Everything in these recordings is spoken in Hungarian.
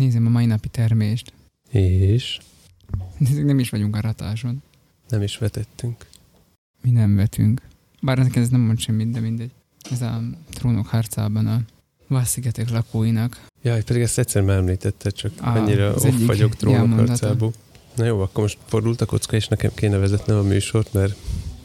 Nézem a mai napi termést. És Nem is vagyunk a ratáson. nem is vetettünk. Mi nem vetünk. Bár nekem ez nem mond semmit, de mindegy. Ez a trónok harcában a Vasszigetek lakóinak. Jaj, pedig ezt egyszer már említetted, csak Á, annyira az off vagyok trónok harcából. Na jó, akkor most fordult a kocka, és nekem kéne vezetnem a műsort, mert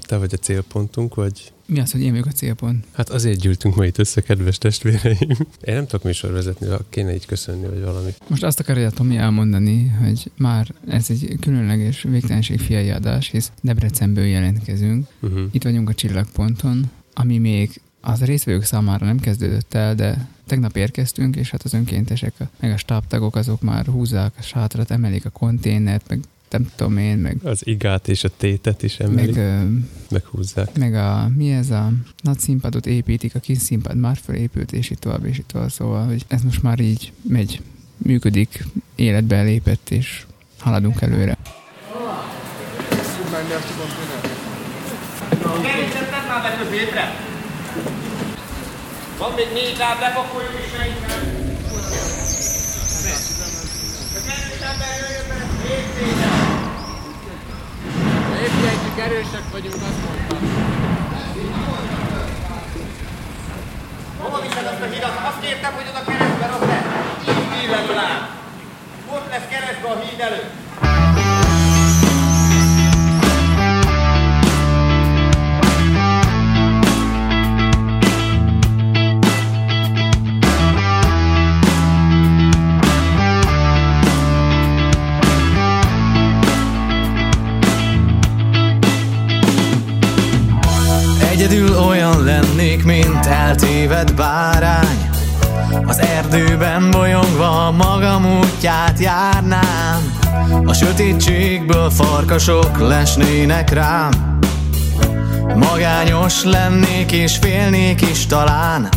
te vagy a célpontunk, vagy... Mi az, hogy én vagyok a célpont? Hát azért gyűltünk ma itt össze, kedves testvéreim. Én nem tudok műsor vezetni, ha kéne így köszönni, vagy valami. Most azt akarja Tomi elmondani, hogy már ez egy különleges végtelenség fiai adás, hisz Debrecenből jelentkezünk. Uh-huh. Itt vagyunk a csillagponton, ami még az részvevők számára nem kezdődött el, de tegnap érkeztünk, és hát az önkéntesek, meg a stábtagok azok már húzzák a sátrat, emelik a konténert, meg nem tudom én, meg, Az igát és a tétet is emelik, meg, ö, meghúzzák. meg a, mi ez a nagy színpadot építik, a kis színpad már felépült, és itt tovább, és itt tovább, szóval, hogy ez most már így megy, működik, életbe lépett, és haladunk előre. Már be! Van még négy láb, lepakoljuk és szerintem. A Építjük, erősek vagyunk, azt mondtam. Hova viszed azt a hidat? Azt kértem, hogy oda keresztbe rakd le. Így ívelő láb. Ott lesz keresztbe a híd előtt. Egyedül olyan lennék, mint eltévedt bárány. Az erdőben bolyongva magam útját járnám. A sötétségből farkasok lesnének rám. Magányos lennék és félnék is talán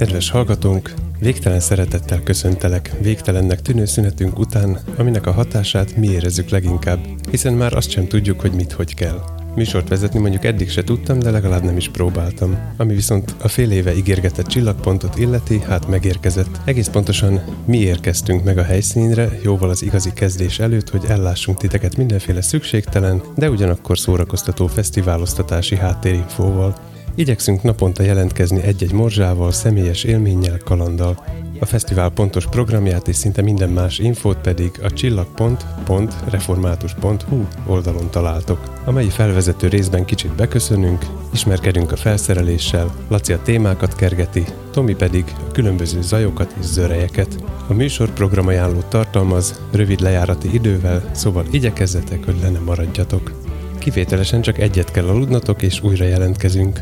Kedves hallgatónk, végtelen szeretettel köszöntelek végtelennek tűnő szünetünk után, aminek a hatását mi érezzük leginkább, hiszen már azt sem tudjuk, hogy mit hogy kell. Műsort vezetni mondjuk eddig se tudtam, de legalább nem is próbáltam. Ami viszont a fél éve ígérgetett csillagpontot illeti, hát megérkezett. Egész pontosan mi érkeztünk meg a helyszínre, jóval az igazi kezdés előtt, hogy ellássunk titeket mindenféle szükségtelen, de ugyanakkor szórakoztató fesztiváloztatási háttérinfóval. Igyekszünk naponta jelentkezni egy-egy morzsával, személyes élménnyel, kalanddal. A fesztivál pontos programját és szinte minden más infót pedig a csillag.református.hu oldalon találtok. A mai felvezető részben kicsit beköszönünk, ismerkedünk a felszereléssel, Laci a témákat kergeti, Tomi pedig a különböző zajokat és zörejeket. A műsor programajánlót tartalmaz, rövid lejárati idővel, szóval igyekezzetek, hogy le ne maradjatok. Kivételesen csak egyet kell aludnotok, és újra jelentkezünk.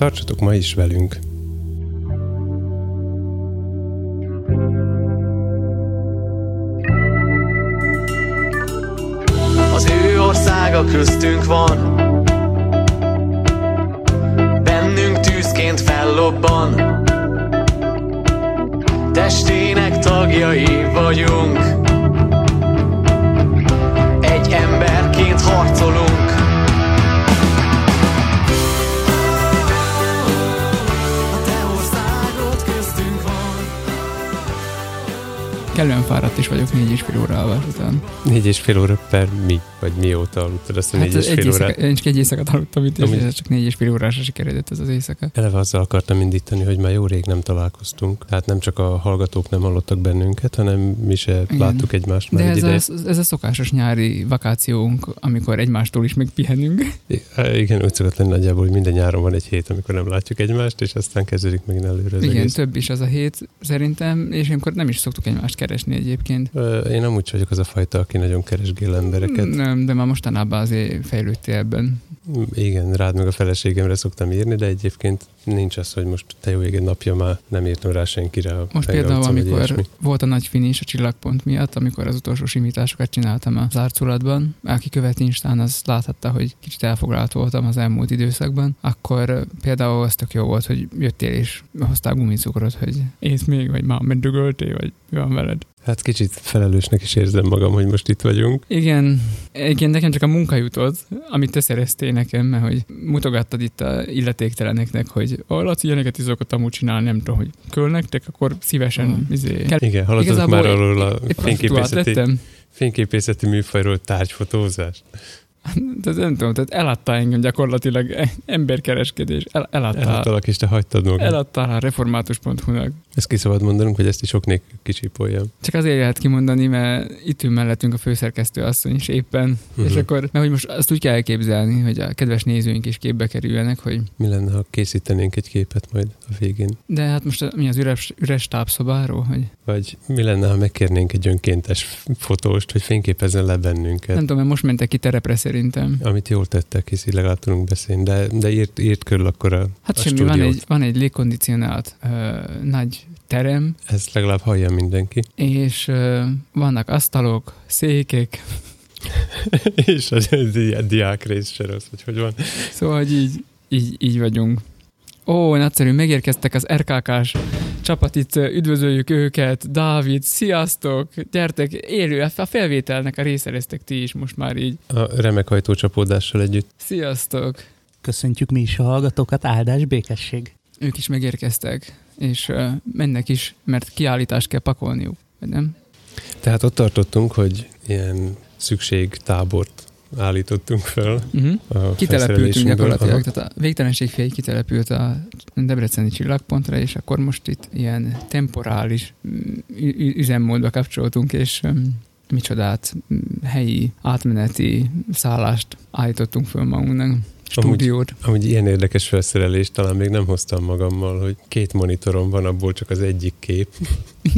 Tartsatok ma is velünk! Az ő országa köztünk van. Bennünk tűzként fellobban. Testének tagjai vagyunk Kellően fáradt is vagyok négy és fél óra alvás után. Négy és fél óra per mi? Vagy mióta aludtad azt a négy és Hát egy fél éjszaka, órát? én csak egy éjszakát aludtam itt, és Amúgy- ez csak négy és fél órásra sikeredett ez az éjszaka. Eleve azzal akartam indítani, hogy már jó rég nem találkoztunk. Tehát nem csak a hallgatók nem hallottak bennünket, hanem mi se Igen. láttuk egymást már De egy ez ideje. a, ez a szokásos nyári vakációnk, amikor egymástól is megpihenünk. I- Igen, úgy szokott lenni nagyjából, hogy minden nyáron van egy hét, amikor nem látjuk egymást, és aztán kezdődik megint előre az Igen, egész. több is az a hét szerintem, és ilyenkor nem is szoktuk egymást keresni egyébként. Ö, Én amúgy sem vagyok az a fajta, aki nagyon keresgél embereket. Nem, de már mostanában azért fejlődtél ebben. Igen, rád meg a feleségemre szoktam írni, de egyébként nincs az, hogy most te jó ég egy napja már nem írtam rá senkire a Most például, amikor volt a nagy finis a csillagpont miatt, amikor az utolsó simításokat csináltam az arculatban, aki követ Instán, az láthatta, hogy kicsit elfoglalt voltam az elmúlt időszakban, akkor például az tök jó volt, hogy jöttél és hoztál gumicukrot, hogy ész még, vagy már meddögöltél, vagy mi van veled. Hát kicsit felelősnek is érzem magam, hogy most itt vagyunk. Igen, igen, nekem csak a munka jutott, amit te szereztél nekem, mert hogy mutogattad itt a illetékteleneknek, hogy a Laci, ilyeneket is szokott amúgy csinálni, nem tudom, hogy kell nektek, akkor szívesen Hmm. izé. Kell, Igen, hallottatok már arról a fényképészeti, fényképészeti műfajról tárgyfotózás? Tehát nem tudom, tehát eladta engem gyakorlatilag emberkereskedés, el, eladtál, Eladtalak, és te hagytad magad. eladtál a református.hu-nak. Ezt ki szabad mondanunk, hogy ezt is sok nélkül kicsipoljam. Csak azért lehet kimondani, mert itt ül mellettünk a főszerkesztő asszony is éppen, uh-huh. és Mhm. akkor, mert hogy most azt úgy kell elképzelni, hogy a kedves nézőink is képbe kerüljenek, hogy Mi lenne, ha készítenénk egy képet majd a végén? de hát most mi az üres, üres tápszobáról, hogy Vagy mi lenne, ha megkérnénk egy önkéntes fotóst, hogy fényképezzen le bennünket? nem tudom, mert most mentek ki terepre szerintem. Amit jól tettek, hisz így legalább tudunk beszélni, de, de írt, írt körül akkor a, Hát a semmi, van stúdiót. egy, van egy légkondicionált ö, nagy terem, Ezt legalább hallja mindenki. és ö, vannak asztalok, székek, és a di- diák rész se rossz, hogy hogy van. Szóval, hogy így, így, így vagyunk. Ó, nagyszerű, megérkeztek az RKK-s csapat itt, üdvözöljük őket, Dávid, sziasztok, gyertek, élő, a felvételnek a részereztek ti is most már így. A remek hajtócsapódással együtt. Sziasztok! Köszöntjük mi is a hallgatókat, áldás, békesség. Ők is megérkeztek, és mennek is, mert kiállítást kell pakolniuk, vagy nem? Tehát ott tartottunk, hogy ilyen szükségtábort állítottunk fel. Uh-huh. Kitelepültünk gyakorlatilag, Aha. tehát a végtelenség fél kitelepült a Debreceni csillagpontra, és akkor most itt ilyen temporális mm, üzemmódba kapcsoltunk, és micsodát, helyi átmeneti szállást állítottunk föl magunknak, stúdiót. Amúgy ilyen érdekes felszerelést talán még nem hoztam magammal, hogy két monitorom van, abból csak az egyik kép.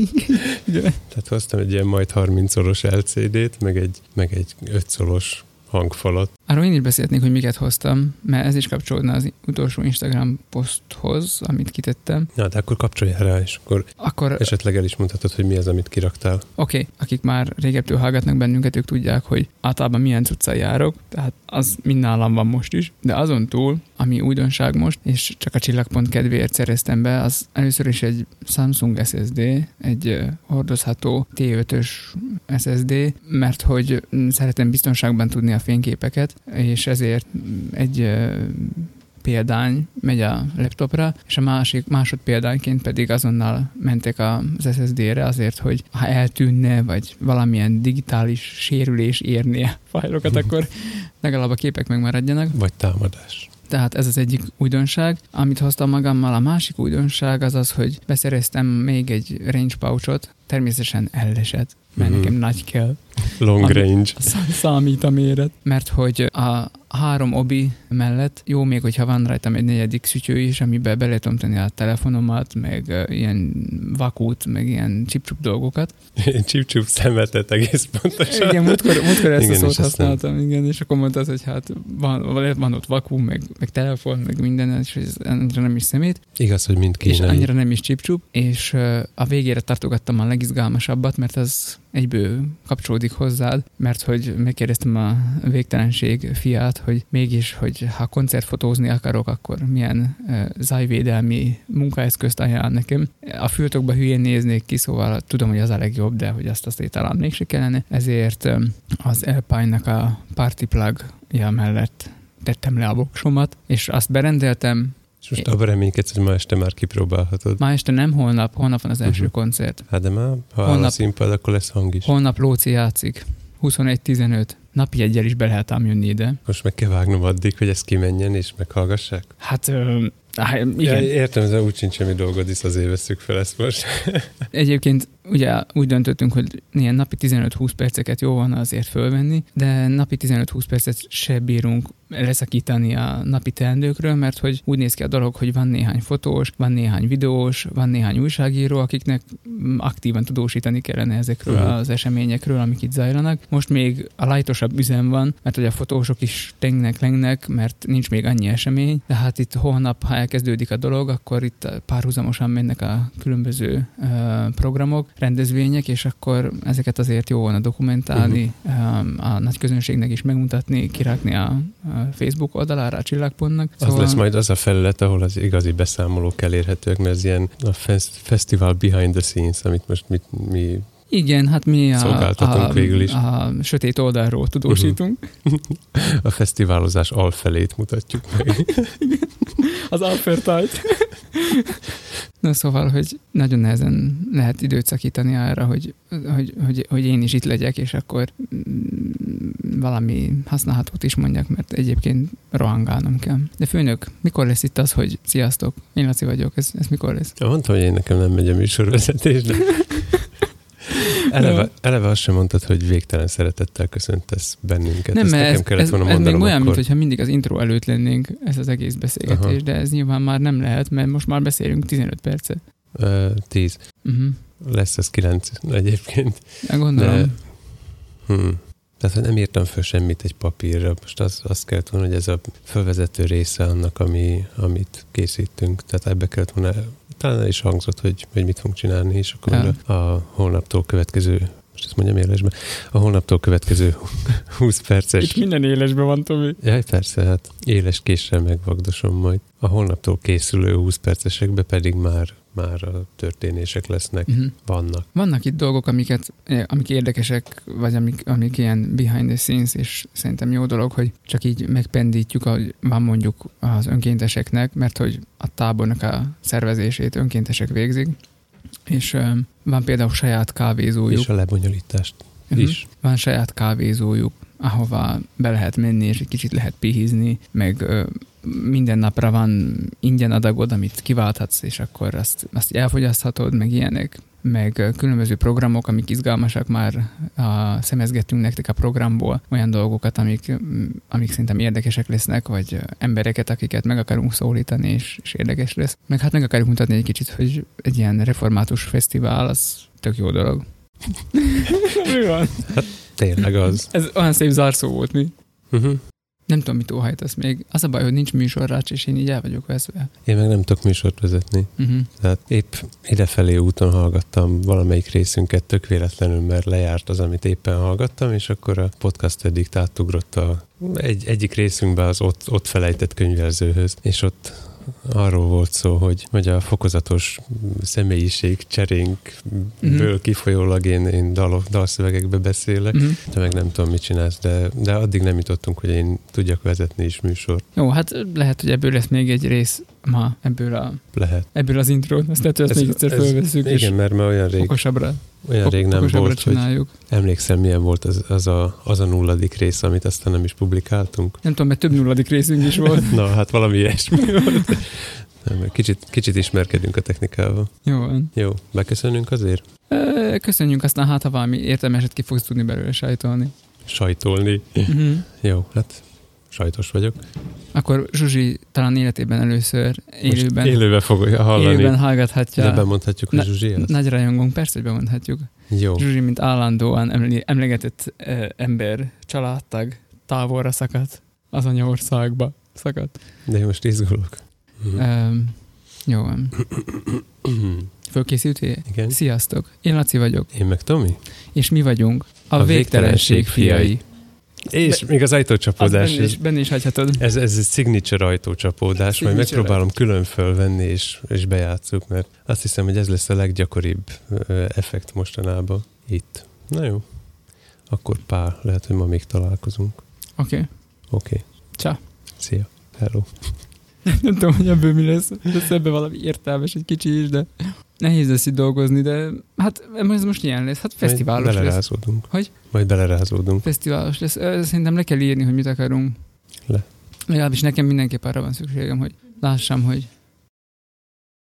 Tehát hoztam egy ilyen majd 30-szoros LCD-t, meg egy, meg egy 5-szoros hangfalat. Arról én is beszélnék, hogy miket hoztam, mert ez is kapcsolódna az utolsó Instagram poszthoz, amit kitettem. Na, de akkor kapcsolja rá, és akkor Akkor esetleg el is mondhatod, hogy mi az, amit kiraktál. Oké, okay, akik már régebtől hallgatnak bennünket, ők tudják, hogy általában milyen cuccal járok, tehát az mind nálam van most is, de azon túl, ami újdonság most, és csak a csillagpont kedvéért szereztem be, az először is egy Samsung SSD, egy hordozható T5-ös SSD, mert hogy szeretem biztonságban tudni a fényképeket, és ezért egy példány megy a laptopra, és a másik másodpéldányként pedig azonnal mentek az SSD-re azért, hogy ha eltűnne, vagy valamilyen digitális sérülés érné a fájlokat, akkor legalább a képek megmaradjanak. Vagy támadás. Tehát ez az egyik újdonság. Amit hoztam magammal, a másik újdonság az az, hogy beszereztem még egy range pouchot, természetesen elleset, mert Mhm. nekem nagy kell Long Ami- range. Szá- számít a méret. Mert hogy a három obi mellett jó még, hogyha van rajtam egy negyedik szütyő is, amiben bele tudom tenni a telefonomat, meg ilyen vakút, meg ilyen csipcsup dolgokat. Csip-csup szemetet egész pontosan. Igen, múltkor, múltkor ezt Igen, a szót és használtam, igen, és akkor mondtad, hogy hát van, van, ott vakú, meg, meg telefon, meg minden, és ez annyira nem is szemét, Igaz, hogy mind és kínai. annyira nem is csipcsup, és a végére tartogattam a legizgalmasabbat, mert az egyből kapcsolódik hozzád, mert hogy megkérdeztem a végtelenség fiát, hogy mégis, hogy ha koncertfotózni akarok, akkor milyen zájvédelmi munkaeszközt ajánl nekem. A fültokba hülyén néznék ki, szóval tudom, hogy az a legjobb, de hogy azt azért talán mégse kellene. Ezért az Alpine-nak a Party Plug-ja mellett tettem le a voksomat, és azt berendeltem, És most abban reménykedsz, hogy ma este már kipróbálhatod. Ma este nem, holnap, holnap van az első Mhm. koncert. Hát de már, ha áll a Holnap- színpad, akkor lesz hang is. Holnap Lóci játszik. 21-15. Napi egyel is be lehet ám jönni ide. Most meg kell vágnom addig, hogy ez kimenjen és meghallgassák. Hát, ö, á, Ja, igen. értem, de úgy sincs semmi dolgod, hisz azért veszük fel ezt most. Egyébként ugye úgy döntöttünk, hogy ilyen napi 15-20 perceket jó van azért fölvenni, de napi 15-20 percet se bírunk leszakítani a napi teendőkről, mert hogy úgy néz ki a dolog, hogy van néhány fotós, van néhány videós, van néhány újságíró, akiknek aktívan tudósítani kellene ezekről Mhm. az eseményekről, amik itt zajlanak. Most még a lightosabb üzem van, mert hogy a fotósok is tengnek, lengnek, mert nincs még annyi esemény, de hát itt holnap, ha elkezdődik a dolog, akkor itt párhuzamosan mennek a különböző programok, rendezvények, és akkor ezeket azért jó volna dokumentálni, uh-huh. a nagy közönségnek is megmutatni, kirakni a, Facebook oldalára, a csillagpontnak. Szóval... Az lesz majd az a felület, ahol az igazi beszámolók elérhetők, mert ez ilyen a fes- festival behind the scenes, amit most mi, mi Igen, hát mi a, a, végül is. a sötét oldalról tudósítunk. A fesztiválozás alfelét mutatjuk meg. Az Alfertajt. Na szóval, hogy nagyon nehezen lehet időt szakítani arra, hogy, hogy, hogy, hogy én is itt legyek, és akkor mm, valami használhatót is mondjak, mert egyébként rohangálnom kell. De főnök, mikor lesz itt az, hogy sziasztok, én Laci vagyok, ez, ez mikor lesz? Mondtam, hogy én nekem nem megy a műsorvezetés, de eleve, eleve azt sem mondtad, hogy végtelen szeretettel köszöntesz bennünket. Nem, Ezt nekem ez, kellett ez, volna ez még olyan, akkor. mintha mindig az intro előtt lennénk, ez az egész beszélgetés, Aha. de ez nyilván már nem lehet, mert most már beszélünk 15 percet. Ö, tíz. Uh-huh. Lesz ez kilenc egyébként. De gondolom. De- Hm. Tehát hogy nem írtam föl semmit egy papírra. Most az, azt kellett volna, hogy ez a felvezető része annak, ami, amit készítünk. Tehát ebbe kellett volna, talán el is hangzott, hogy, hogy mit fogunk csinálni, és akkor Ja. a, a holnaptól következő most ezt mondjam élesben, a holnaptól következő 20 perces Itt minden élesben van, Tomi. Jaj, persze, hát éles késsel megvagdosom majd. A holnaptól készülő 20 percesekbe pedig már, már a történések lesznek, Uh-huh. vannak. Vannak itt dolgok, amiket, eh, amik érdekesek, vagy amik, amik ilyen behind the scenes, és szerintem jó dolog, hogy csak így megpendítjük, ahogy van mondjuk az önkénteseknek, mert hogy a tábornak a szervezését önkéntesek végzik, és eh, van például saját kávézójuk. És a lebonyolítást Mhm. is. Van saját kávézójuk, ahova be lehet menni, és egy kicsit lehet pihizni, meg ö, minden napra van ingyen adagod, amit kiválthatsz, és akkor azt, azt elfogyaszthatod, meg ilyenek meg különböző programok, amik izgalmasak már a, szemezgettünk nektek a programból, olyan dolgokat, amik, amik szerintem érdekesek lesznek, vagy embereket, akiket meg akarunk szólítani, és, és érdekes lesz. Meg hát meg akarjuk mutatni egy kicsit, hogy egy ilyen református fesztivál, az tök jó dolog. Mi van? Tényleg az. Ez olyan szép zárszó volt, mi? Uh-huh. Nem tudom, mit óhajtasz még. Az a baj, hogy nincs műsorrács, és én így el vagyok veszve. Én meg nem tudok műsort vezetni. Uh-huh. Tehát épp idefelé úton hallgattam valamelyik részünket tök véletlenül, mert lejárt az, amit éppen hallgattam, és akkor a podcast eddig átugrott a egy, egyik részünkbe az ott, ott felejtett könyvelzőhöz, és ott arról volt szó, hogy, hogy a fokozatos személyiség cserénkből Mhm. kifolyólag én, én dal, dalszövegekbe beszélek, Uh-huh. te meg nem tudom, mit csinálsz, de, de addig nem jutottunk, hogy én tudjak vezetni is műsort. Jó, hát lehet, hogy ebből lesz még egy rész ma, ebből, a, Lehet. ebből az intrót. Azt lehet, hogy ezt még egyszer fölveszünk, igen, mert már olyan rég, okosabbra, olyan rég nem volt, hogy csináljuk. emlékszem, milyen volt az, az, a, az a nulladik rész, amit aztán nem is publikáltunk. Nem tudom, mert több nulladik részünk is volt. Na, hát valami ilyesmi volt. Nem, kicsit, kicsit ismerkedünk a technikával. Jó van. Jó, beköszönünk azért? Köszönjünk, aztán hát, ha valami értelmeset ki fogsz tudni belőle sajtolni. Sajtolni. Uh-huh. Jó, hát sajtos vagyok. Akkor Zsuzsi talán életében először élőben, Most élőben fogja hallani. élőben De hallgathatja. bemondhatjuk, hogy Na- Zsuzsi az? Nagy rajongónk, persze, hogy bemondhatjuk. Jó. Zsuzsi, mint állandóan emle- emlegetett ö, ember, családtag, távolra szakadt, az anyaországba szakadt. De én most izgulok. Um, jó van. Fölkészültél? Igen. Sziasztok, én Laci vagyok, Én meg Tomi. és mi vagyunk a, A végtelenség végtelenség fiai. És még az Az ajtócsapódás. benne is, benne is hagyhatod. Ez, ez egy signature ajtócsapódás, majd Signature megpróbálom külön fölvenni, és, és bejátszuk, mert azt hiszem, hogy ez lesz a leggyakoribb effekt mostanában itt. Na jó, akkor pár, lehet, hogy ma még találkozunk. Oké, okay. Oké. Okay. Csá. Szia. Hello. nem tudom, hogy ebből mi lesz. Lesz ebben valami értelmes egy kicsi is, de nehéz lesz itt dolgozni, de hát ez most ilyen lesz. Hát fesztiválos Majd lesz. belerázódunk. Hogy? Majd belerázódunk. Fesztiválos lesz. Szerintem le kell írni, hogy mit akarunk. Le. Legalábbis nekem mindenképp arra van szükségem, hogy lássam, hogy